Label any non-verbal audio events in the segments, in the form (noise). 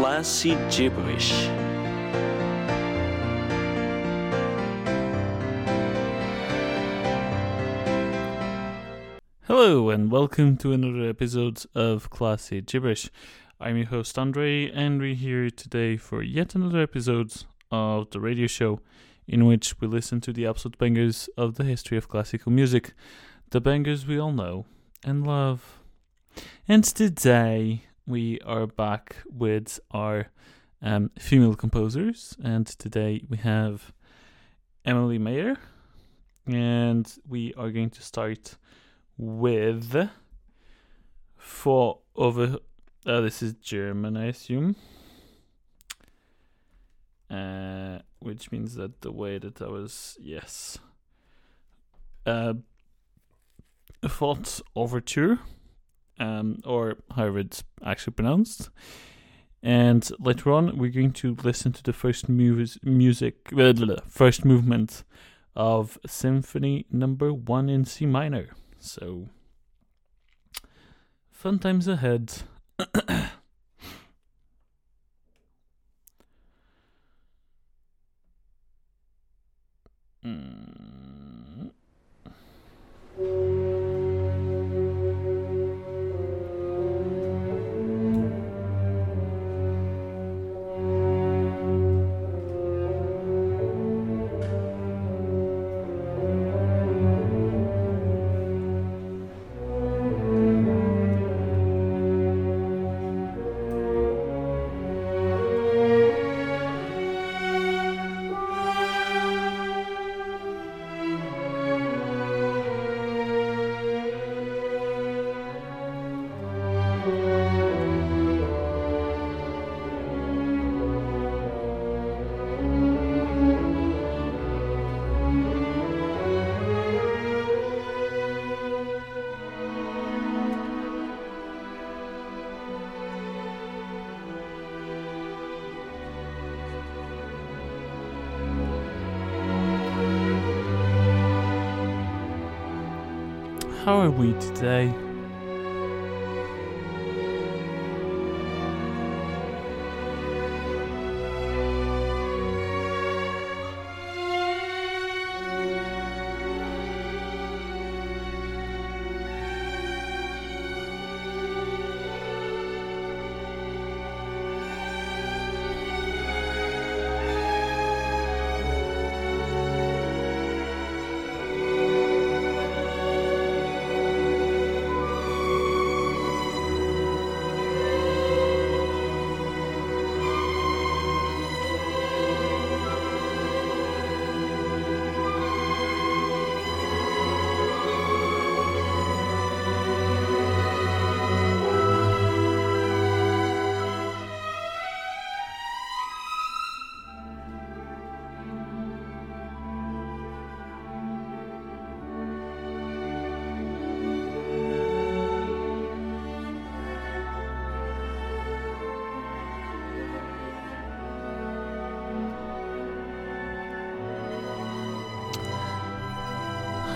Classy Gibberish. Hello, and welcome to another episode of Classy Gibberish. I'm your host Andre, and we're here today for yet another episode of the radio show in which we listen to the absolute bangers of the history of classical music, the bangers we all know and love. And today we are back with our um, female composers, and today we have Emilie Mayer, and we are going to start with four over. Uh, this is German, I assume. Uh, which means that the way that I was, yes. Uh, Fourth Overture, um, or however it's actually pronounced. And later on, we're going to listen to the first mus- music, blah, blah, blah, first movement of Symphony Number One in C minor. So, fun times ahead. (clears throat) How are we today?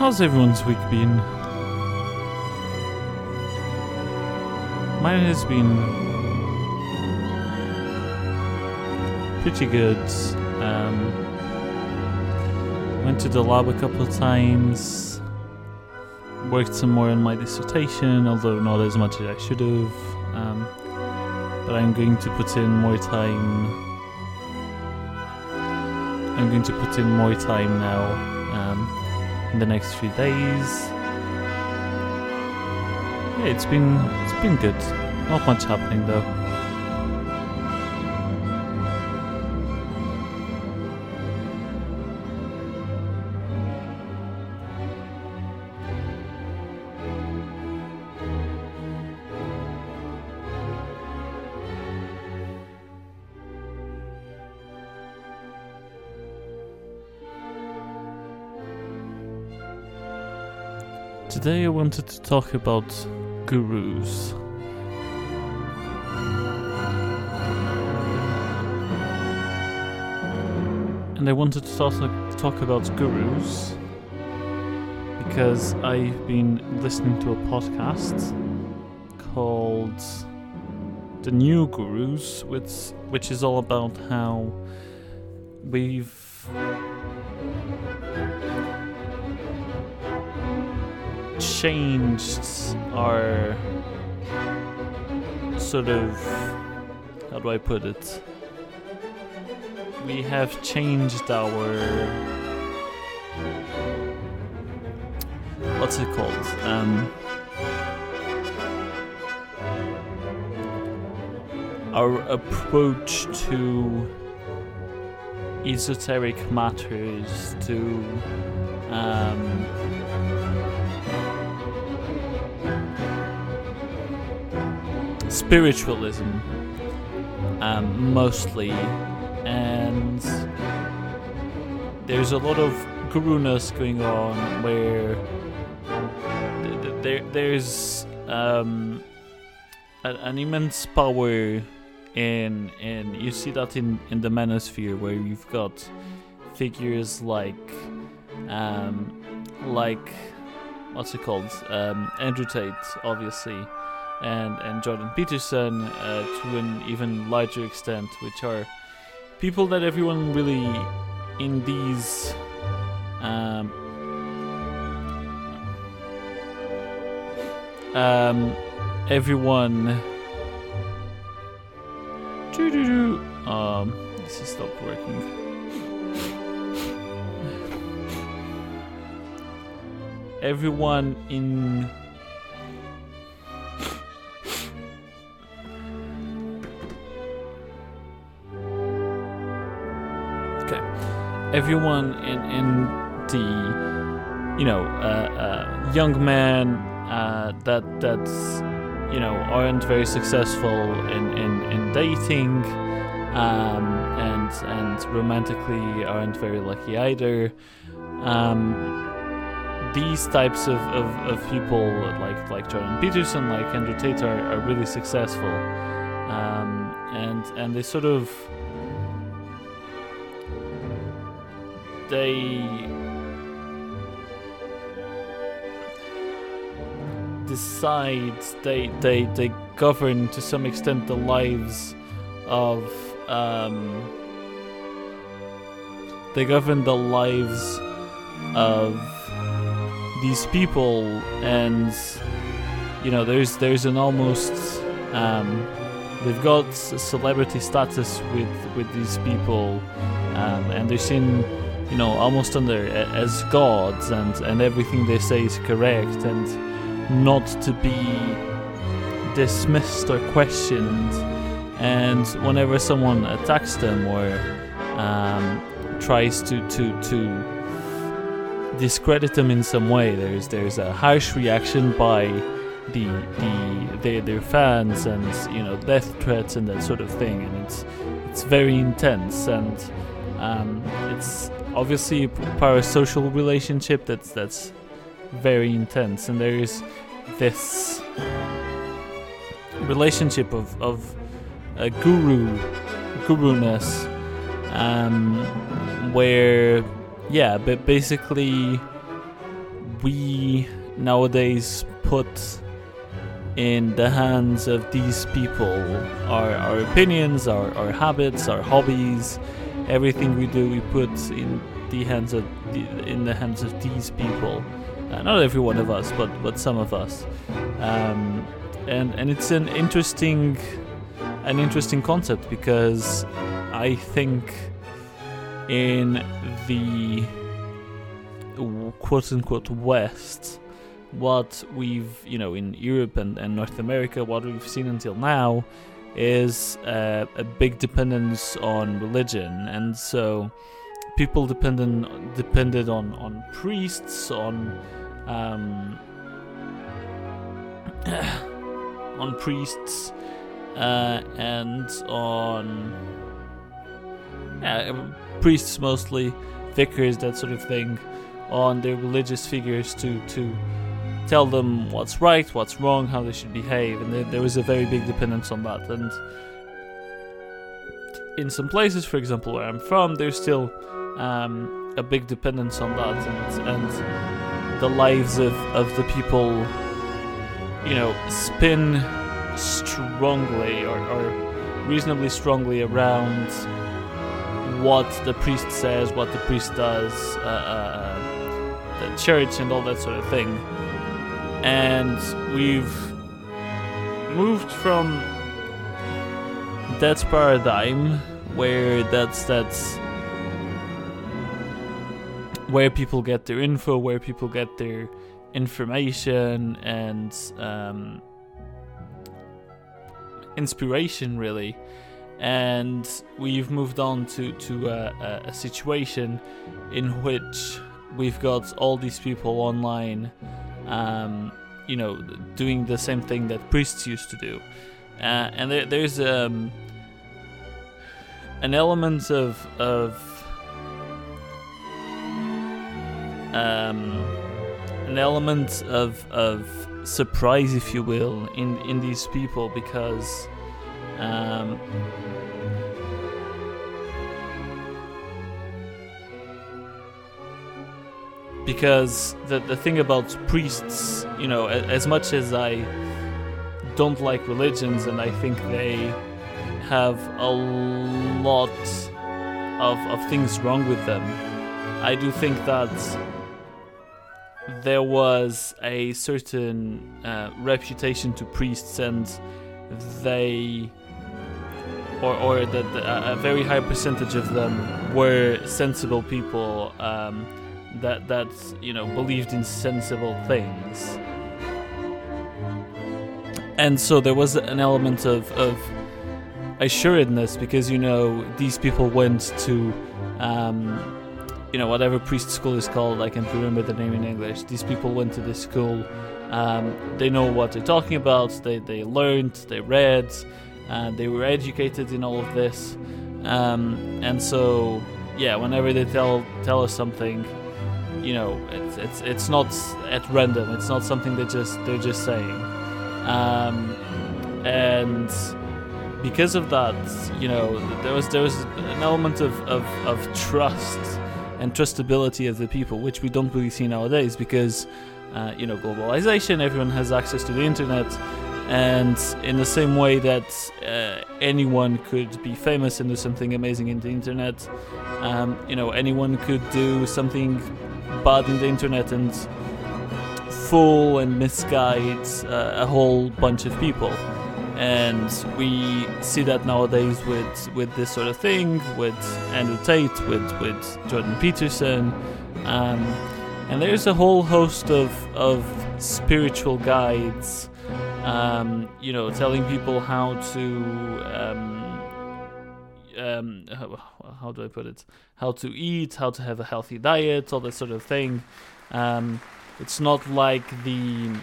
How's everyone's week been? Mine has been pretty good. Um, went to the lab a couple of times. Worked some more on my dissertation, although not as much as I should have. Um, but I'm going to put in more time. I'm going to put in more time now. In the next few days. Yeah, it's been it's been good. Not much happening though. Today I wanted to talk about gurus. And I wanted to talk, talk about gurus because I've been listening to a podcast called the new gurus, which which is all about how we've changed our sort of how do I put it? We have changed our what's it called? Um, our approach to esoteric matters, to um, spiritualism, um, mostly, and there's a lot of guruness going on where there there's um, an immense power in in you see that in in the manosphere where you've got figures like um, like what's it called? Um, Andrew Tate obviously and and Jordan Peterson uh, to an even larger extent, which are people that everyone really in these um, um, everyone um this has stopped working. Everyone in everyone in in the you know uh, uh, young men uh, that that's you know aren't very successful in in, in dating um, and and romantically aren't very lucky either. Um, these types of, of, of, people like like Jordan Peterson, like Andrew Tate are, are really successful, um, and and they sort of they decide they they they govern to some extent the lives of um, they govern the lives of these people and you know there's there's an almost um, they've got celebrity status with with these people um, and they're seen you know, almost under as gods, and and everything they say is correct, and not to be dismissed or questioned. And whenever someone attacks them or um, tries to to to discredit them in some way, there's there's a harsh reaction by the the their, their fans and you know death threats and that sort of thing, and it's it's very intense and um, it's obviously a parasocial relationship that's that's very intense, and there is this relationship of of a guru guru-ness um, where yeah but basically we nowadays put in the hands of these people our, our opinions our, our habits our hobbies everything we do we put in the hands of the, in the hands of these people. Uh, not every one of us but but some of us. Um, and and it's an interesting an interesting concept because I think in the quote unquote West what we've you know in Europe and, and North America what we've seen until now is uh, a big dependence on religion, and so people depended depended on on priests, on um, (coughs) on priests, uh, and on uh, priests mostly, vicars, that sort of thing, on their religious figures to to tell them what's right, what's wrong, how they should behave, and there, there was a very big dependence on that. And in some places, for example, where I'm from, there's still um, a big dependence on that, and, and the lives of, of the people, you know, spin strongly or, or reasonably strongly around what the priest says, what the priest does, uh, uh, the church, and all that sort of thing. And we've moved from that paradigm where that's that's where people get their info, where people get their information and um, inspiration, really. And we've moved on to to a situation in which we've got all these people online, um, you know, doing the same thing that priests used to do. Uh, and there, there's um, an element of of um, an element of of surprise, if you will, in in these people because. Um, because the the thing about priests, you know, as much as I don't like religions and I think they have a lot of of things wrong with them, I do think that there was a certain uh, reputation to priests and they or, or that a very high percentage of them were sensible people um, that that you know believed in sensible things. And so there was an element of, of assuredness because you know these people went to um, you know whatever priest school is called i can't remember the name in english. These people went to this school. Um, they know what they're talking about. They, they learned they read uh, they were educated in all of this. Um, and so yeah whenever they tell tell us something you know it's it's it's not at random. It's not something they just they're just saying, um, and because of that, you know, there was there was an element of, of, of trust and trustability of the people, which we don't really see nowadays because, uh, you know, globalization, everyone has access to the internet, and in the same way that uh, anyone could be famous and do something amazing in the internet, um, you know, anyone could do something bad in the internet and fool and misguide uh, a whole bunch of people. And we see that nowadays with, with this sort of thing, with Andrew Tate, with, with Jordan Peterson. Um, and there's a whole host of, of spiritual guides, um, you know, telling people how to. Um, um, how, how, do I put it? How to eat, how to have a healthy diet, all that sort of thing. Um, it's not like the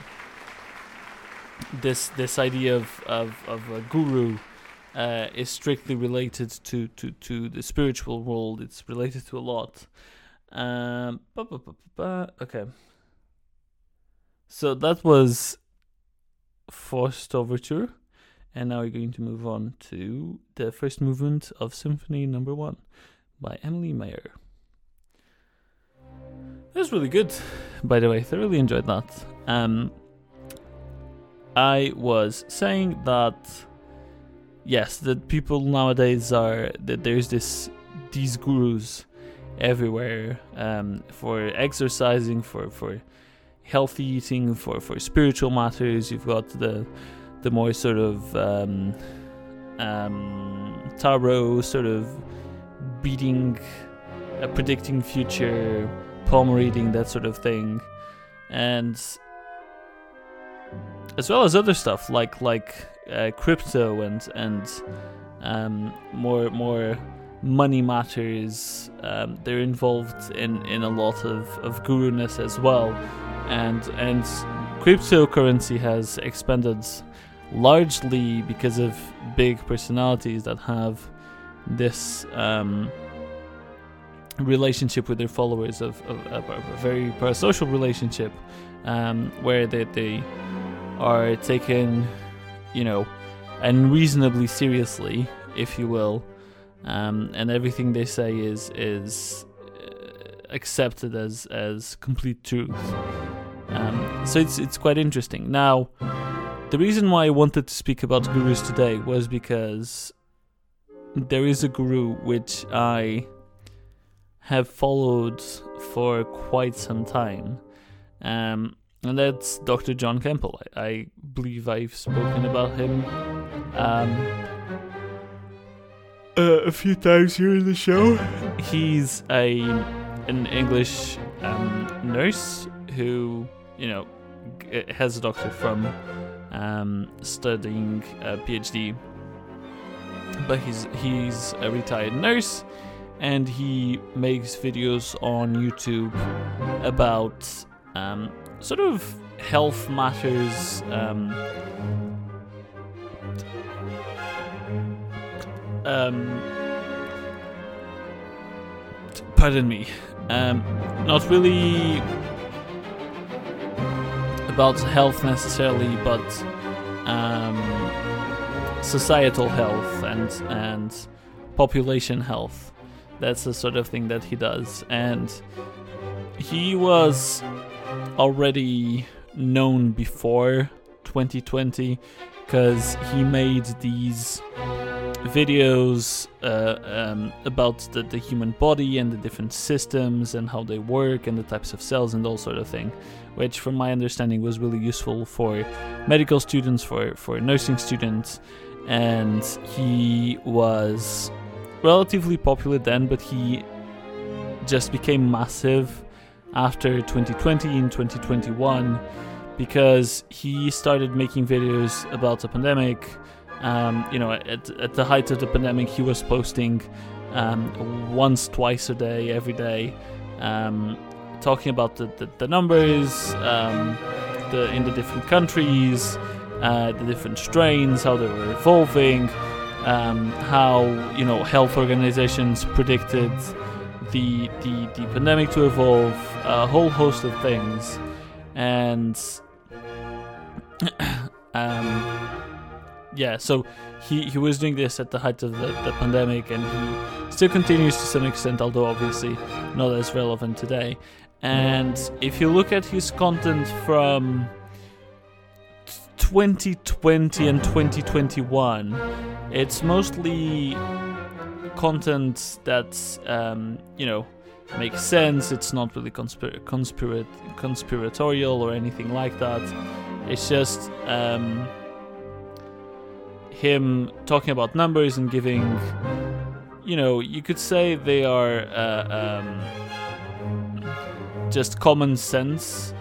this this idea of of, of a guru uh, is strictly related to, to, to the spiritual world. It's related to a lot. Um, okay. So that was Faust Overture. And now we're going to move on to the first movement of Symphony Number One by Emilie Mayer. That was really good, by the way. I Thoroughly enjoyed that. Um, I was saying that yes, that people nowadays are that there's this these gurus everywhere um, for exercising, for for healthy eating, for for spiritual matters. You've got the the more sort of um, um, tarot, sort of beating, predicting future, palm reading, that sort of thing, and as well as other stuff like like uh, crypto and and um, more more money matters. Um, they're involved in, in a lot of, of guru-ness as well, and and cryptocurrency has expanded largely because of big personalities that have this um, relationship with their followers of, of, of a very parasocial relationship um, where they, they are taken you know unreasonably seriously if you will um, and everything they say is is uh, accepted as as complete truth. Um, so it's it's quite interesting. Now the reason why I wanted to speak about gurus today was because there is a guru which I have followed for quite some time, um, and that's Dr. John Campbell. I, I believe I've spoken about him um, uh, a few times here in the show. He's a an English um, nurse who, you know, has a doctor from um, studying a PhD, but he's he's a retired nurse, and he makes videos on YouTube about um, sort of health matters. Um, um, pardon me. Um, not really about health necessarily, but um, societal health and and population health. That's the sort of thing that he does, and he was already known before 2020 because he made these videos uh, um, about the, the human body and the different systems and how they work and the types of cells and all sort of thing which from my understanding was really useful for medical students for, for nursing students. And he was relatively popular then but he just became massive after 2020 and 2021 because he started making videos about the pandemic um, you know, at, at the height of the pandemic, he was posting um, once, twice a day, every day, um, talking about the, the, the numbers um, the, in the different countries, uh, the different strains, how they were evolving, um, how you know health organizations predicted the, the the pandemic to evolve, a whole host of things, and. (clears throat) yeah, so he, he was doing this at the height of the, the pandemic, and he still continues to some extent, although obviously not as relevant today. And if you look at his content from 2020 and 2021, it's mostly content that um, you know makes sense. It's not really conspir- conspira- conspiratorial or anything like that. It's just um, him talking about numbers and giving, you know, you could say they are uh, um, just common sense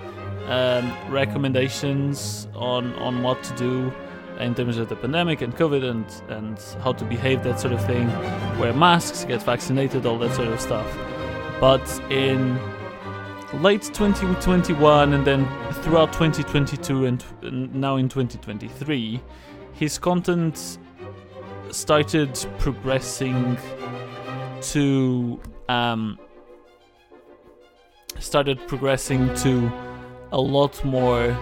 um, recommendations on on what to do in terms of the pandemic and COVID and and how to behave, that sort of thing. Wear masks, get vaccinated, all that sort of stuff. But in late 2021 and then throughout 2022 and, and now in 2023 his content started progressing to um, started progressing to a lot more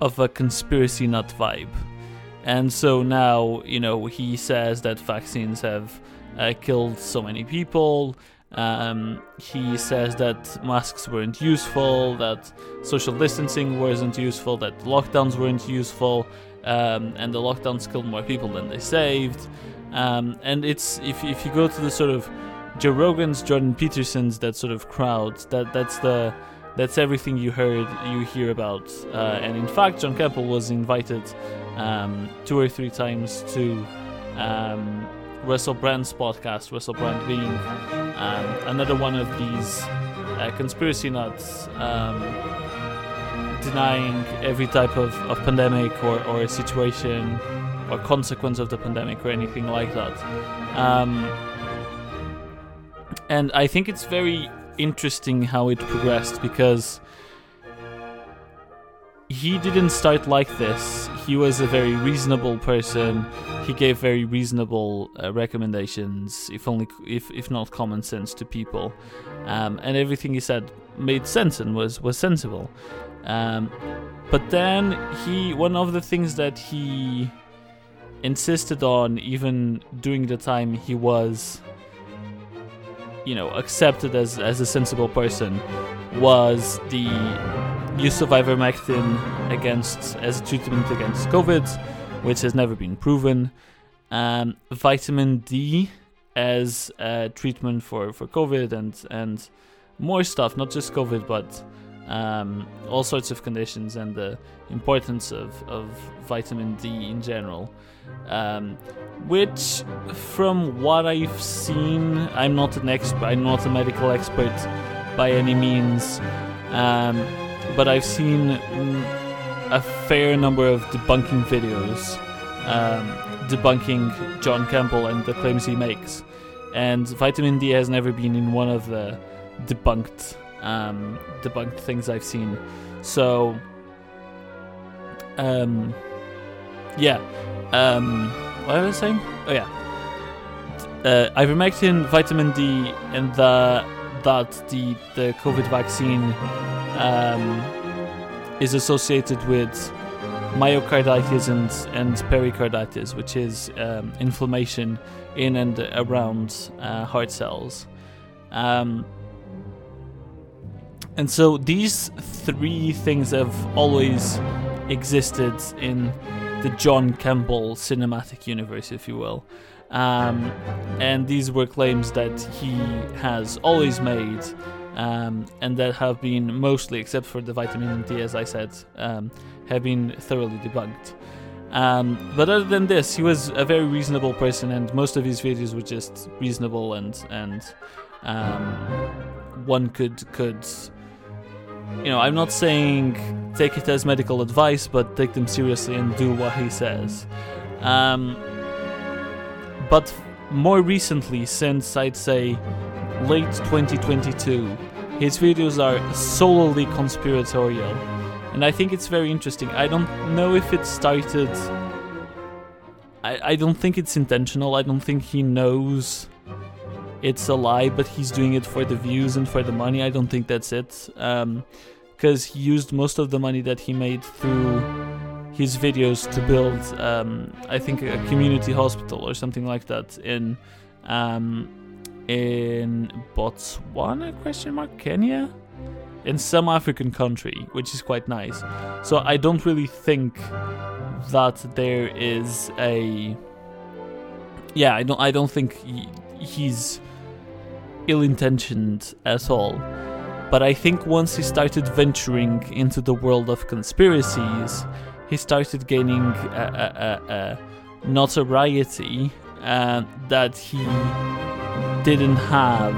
of a conspiracy nut vibe. And so now, you know, he says that vaccines have uh, killed so many people. Um, he says that masks weren't useful, that social distancing wasn't useful, that lockdowns weren't useful, um, and the lockdowns killed more people than they saved. Um, and it's if if you go to the sort of Joe Rogan's, Jordan Peterson's, that sort of crowd, that that's the that's everything you heard you hear about. Uh, and in fact, John Campbell was invited um, two or three times to um, Russell Brand's podcast. Russell Brand being um, another one of these uh, conspiracy nuts. Denying every type of, of pandemic or, or a situation or consequence of the pandemic or anything like that. Um, and I think it's very interesting how it progressed because he didn't start like this. He was a very reasonable person. He gave very reasonable uh, recommendations, if only if if not common sense to people, um, and everything he said made sense and was was sensible. Um, but then he, one of the things that he insisted on, even during the time he was, you know, accepted as as a sensible person, was the use of ivermectin against as a treatment against COVID, which has never been proven. Um, vitamin D as a treatment for, for COVID and and more stuff, not just COVID, but um, all sorts of conditions and the importance of, of vitamin D in general. Um, which, from what I've seen, I'm not an expert, I'm not a medical expert by any means, um, but I've seen a fair number of debunking videos um, debunking John Campbell and the claims he makes. And vitamin D has never been in one of the debunked um, debunked things I've seen. So, um, yeah. Um, what was I saying? Oh yeah. Uh, ivermectin, vitamin D, and the that the the COVID vaccine um, is associated with myocarditis and, and pericarditis, which is um, inflammation in and around uh, heart cells. Um, and so these three things have always existed in the John Campbell cinematic universe, if you will. Um, and these were claims that he has always made um, and that have been mostly, except for the vitamin D, as I said, um, have been thoroughly debunked. Um, but other than this, he was a very reasonable person, and most of his videos were just reasonable, and and um, one could could you know I'm not saying take it as medical advice, but take them seriously and do what he says. Um, but more recently, since I'd say late 2022, his videos are solely conspiratorial and I think it's very interesting. I don't know if it started. I, I don't think it's intentional. I don't think he knows it's a lie, but he's doing it for the views and for the money. I don't think that's it. Because um, he used most of the money that he made through his videos to build, um, I think, a community hospital or something like that in um, in Botswana? Question mark Kenya in some African country, which is quite nice. So I don't really think that there is a yeah, I don't I don't think he, he's ill-intentioned at all. But I think once he started venturing into the world of conspiracies, he started gaining a, a, a, notoriety uh, that he didn't have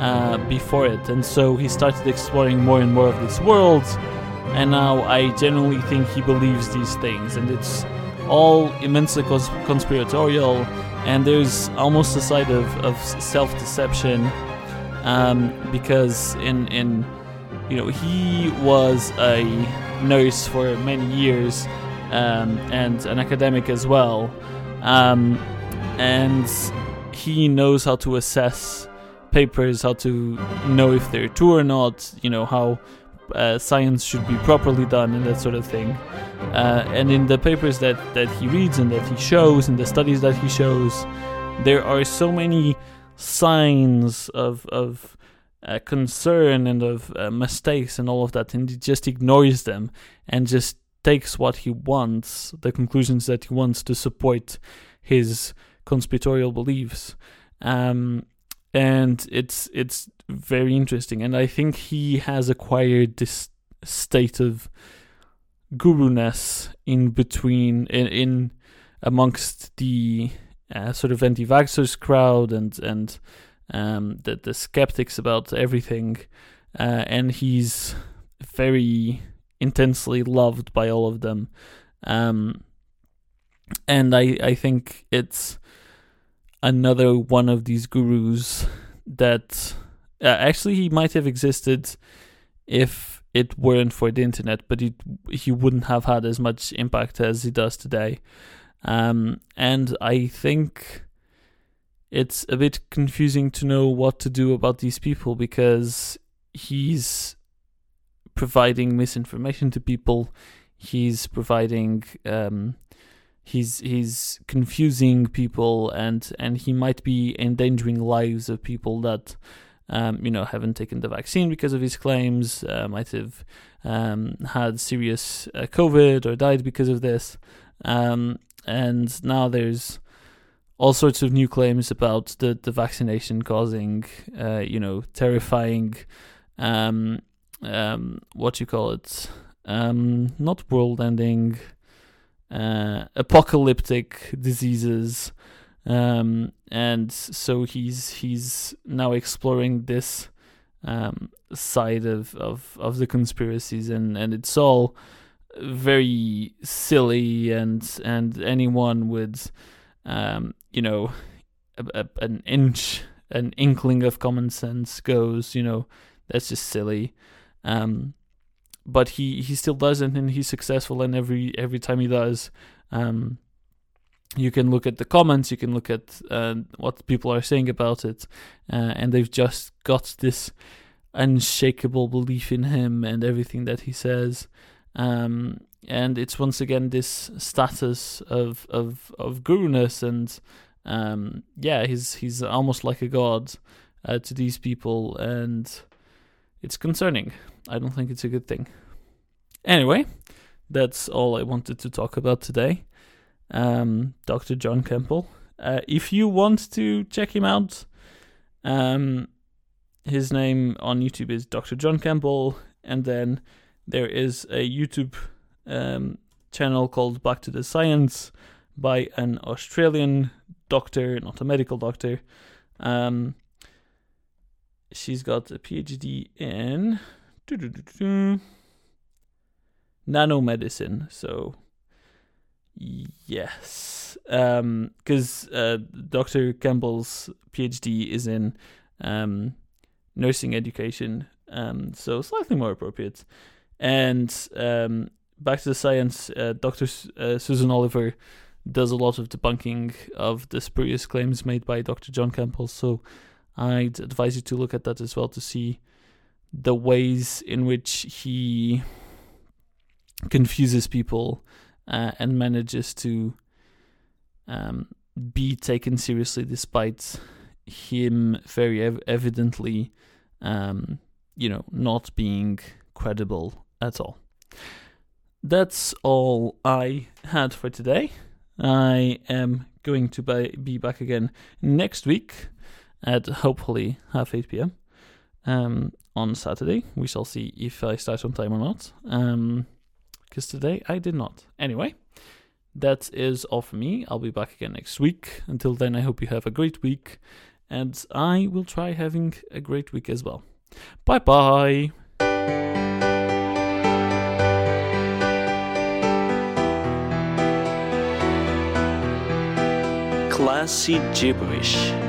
uh, before it, and so he started exploring more and more of this world. And now I genuinely think he believes these things, and it's all immensely cons- conspiratorial. And there's almost a side of, of self-deception, um, because in in you know he was a nurse for many years um, and an academic as well, um, and he knows how to assess papers, how to know if they're true or not, you know, how uh, science should be properly done and that sort of thing. Uh, and in the papers that, that he reads and that he shows, and the studies that he shows, there are so many signs of, of uh, concern and of uh, mistakes and all of that, and he just ignores them and just takes what he wants, the conclusions that he wants to support his conspiratorial beliefs. Um, and it's it's very interesting. And i think he has acquired this state of guru-ness in between in, in amongst the uh, sort of anti-vaxxers crowd and and um, the the skeptics about everything. Uh, and he's very intensely loved by all of them. Um, and i i think it's another one of these gurus that uh, actually he might have existed if it weren't for the internet, but he he wouldn't have had as much impact as he does today. Um, and I think it's a bit confusing to know what to do about these people because he's providing misinformation to people. He's providing um, he's he's confusing people and and he might be endangering lives of people that um, you know, haven't taken the vaccine because of his claims, uh, might have um, had serious uh, COVID or died because of this. Um, and now there's all sorts of new claims about the, the vaccination causing, uh, you know, terrifying, um, um, what you call it, um, not world ending, uh, apocalyptic diseases. Um, and so he's he's now exploring this um, side of, of, of the conspiracies, and, and it's all very silly, and and anyone with um, you know, a, a, an inch, an inkling of common sense goes, you know, that's just silly. Um, but he, he still doesn't, and he's successful, and every every time he does, um, you can look at the comments, you can look at uh, what people are saying about it, uh, and they've just got this unshakable belief in him and everything that he says. Um, and it's once again this status of of of guruness, and um, yeah, he's he's almost like a god uh, to these people, and it's concerning. I don't think it's a good thing. Anyway, that's all I wanted to talk about today um, Dr. John Campbell. Uh, if you want to check him out, um, his name on YouTube is Dr. John Campbell, and then there is a YouTube um, channel called Back to the Science by an Australian doctor, not a medical doctor. Um, she's got a PhD in nanomedicine, so Yes, because um, uh, Dr. Campbell's PhD is in um, nursing education, um, so slightly more appropriate. And um, back to the science, uh, Dr. S- uh, Susan Oliver does a lot of debunking of the spurious claims made by Dr. John Campbell. So I'd advise you to look at that as well to see the ways in which he confuses people uh, and manages to um, be taken seriously despite him very ev- evidently, um, you know, not being credible at all. That's all I had for today. I am going to be back again next week at hopefully half 8 pm um, on Saturday. We shall see if I start on time or not. Um, because today I did not. Anyway, that is all for me. I'll be back again next week. Until then, I hope you have a great week, and I will try having a great week as well. Bye bye. Classy gibberish.